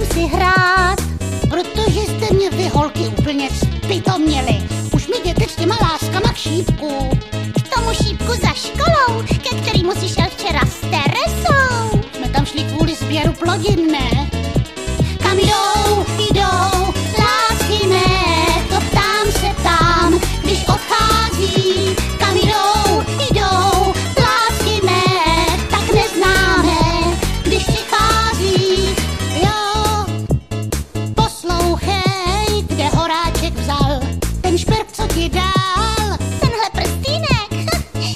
encerrar. Ti dal. Tenhle prstýnek,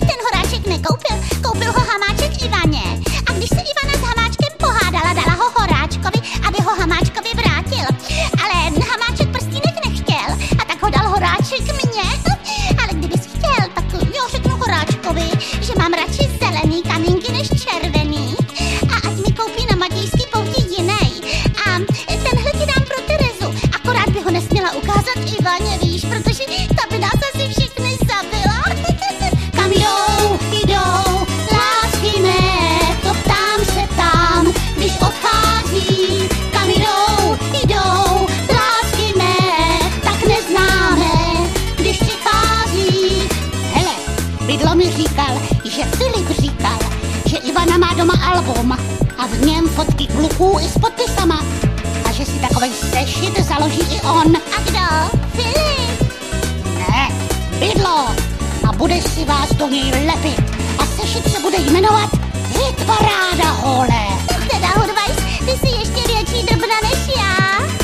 ten horáček nekoupil, koupil ho Hamáček Ivaně. A když se Ivana s Hamáčkem pohádala, dala ho horáčkovi, aby ho Hamáčkovi vrátil. Ale Hamáček prstýnek nechtěl a tak ho dal horáček mně. Ale kdybys chtěl, tak jo, řeknu horáčkovi, že mám radši bydlo mi říkal, že Filip říkal, že Ivana má doma album a v něm fotky kluků i s podpisama. A že si takový sešit založí i on. A kdo? Filip. Ne, bydlo. A budeš si vás do něj lepit. A sešit se bude jmenovat Hit Paráda Hole.